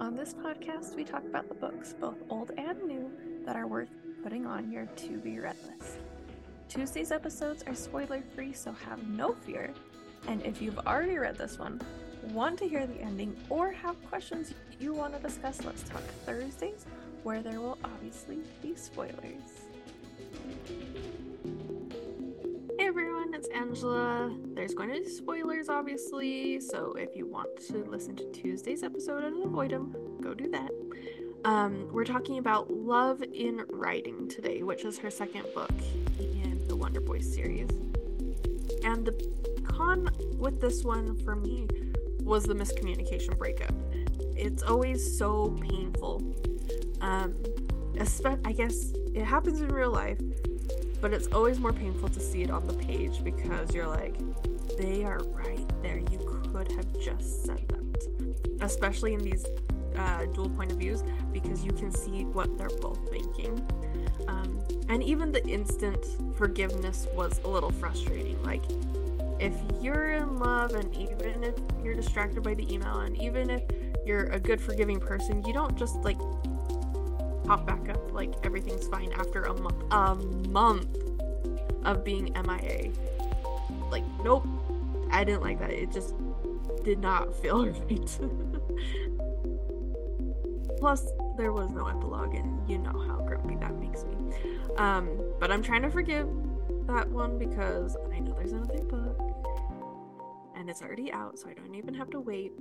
On this podcast, we talk about the books, both old and new, that are worth putting on your to be read list. Tuesday's episodes are spoiler free, so have no fear. And if you've already read this one, want to hear the ending, or have questions you want to discuss, let's talk Thursdays, where there will obviously be spoilers. Angela. There's going to be spoilers, obviously, so if you want to listen to Tuesday's episode and avoid them, go do that. Um, we're talking about Love in Writing today, which is her second book in the Wonder Boys series. And the con with this one for me was the miscommunication breakup. It's always so painful. Um, I guess it happens in real life, but it's always more painful to see it on the page because you're like, they are right there. You could have just said that. Especially in these uh, dual point of views because you can see what they're both thinking. Um, and even the instant forgiveness was a little frustrating. Like, if you're in love, and even if you're distracted by the email, and even if you're a good forgiving person, you don't just like pop back up like everything's fine after a month a month of being MIA. Like, nope. I didn't like that. It just did not feel right. Plus, there was no epilogue, and you know how grumpy that makes me. Um, but I'm trying to forgive that one because I know there's another book, and it's already out, so I don't even have to wait.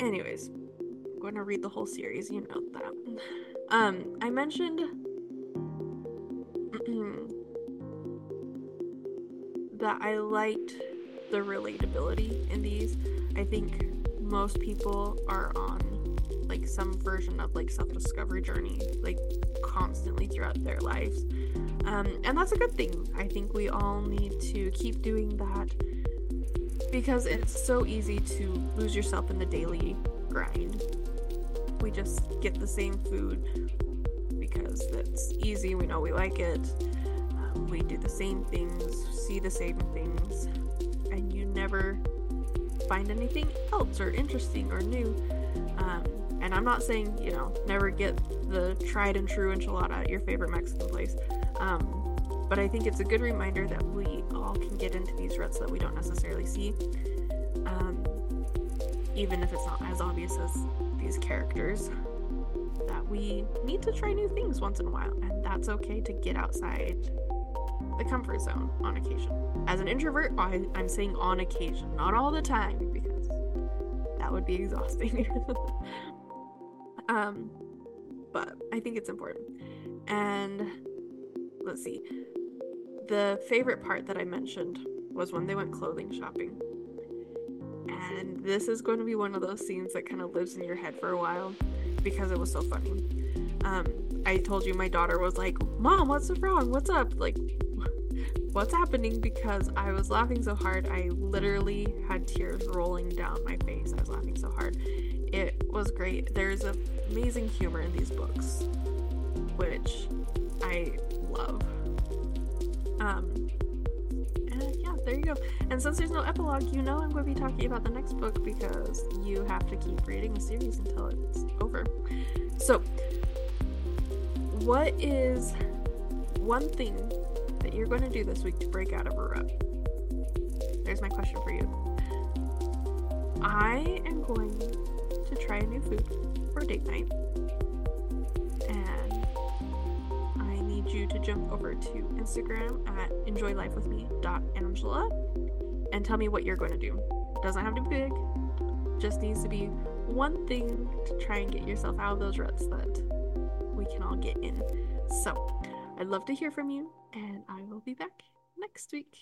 Anyways, going to read the whole series, you know that. Um, I mentioned that I liked the relatability in these. I think most people are on like some version of like self-discovery journey like constantly throughout their lives. Um, and that's a good thing. I think we all need to keep doing that because it's so easy to lose yourself in the daily grind we just get the same food because that's easy. We know we like it. Um, we do the same things, see the same things, and you never find anything else or interesting or new. Um, and I'm not saying, you know, never get the tried and true enchilada at your favorite Mexican place. Um, but I think it's a good reminder that we all can get into these ruts that we don't necessarily see. Um, even if it's not as obvious as these characters that we need to try new things once in a while, and that's okay to get outside the comfort zone on occasion. As an introvert, I, am saying on occasion, not all the time, because that would be exhausting. um, but I think it's important. And let's see, the favorite part that I mentioned was when they went clothing shopping and this is going to be one of those scenes that kind of lives in your head for a while because it was so funny. Um, I told you my daughter was like, Mom, what's wrong? What's up? Like, what's happening? Because I was laughing so hard, I literally had tears rolling down my face. I was laughing so hard. It was great. There's amazing humor in these books, which I love. Um, there you go. And since there's no epilogue, you know I'm going to be talking about the next book because you have to keep reading the series until it's over. So, what is one thing that you're going to do this week to break out of a rut? There's my question for you. I am going to try a new food for date night. Jump over to Instagram at enjoylifewithme.angela and tell me what you're going to do. Doesn't have to be big, just needs to be one thing to try and get yourself out of those ruts that we can all get in. So, I'd love to hear from you, and I will be back next week.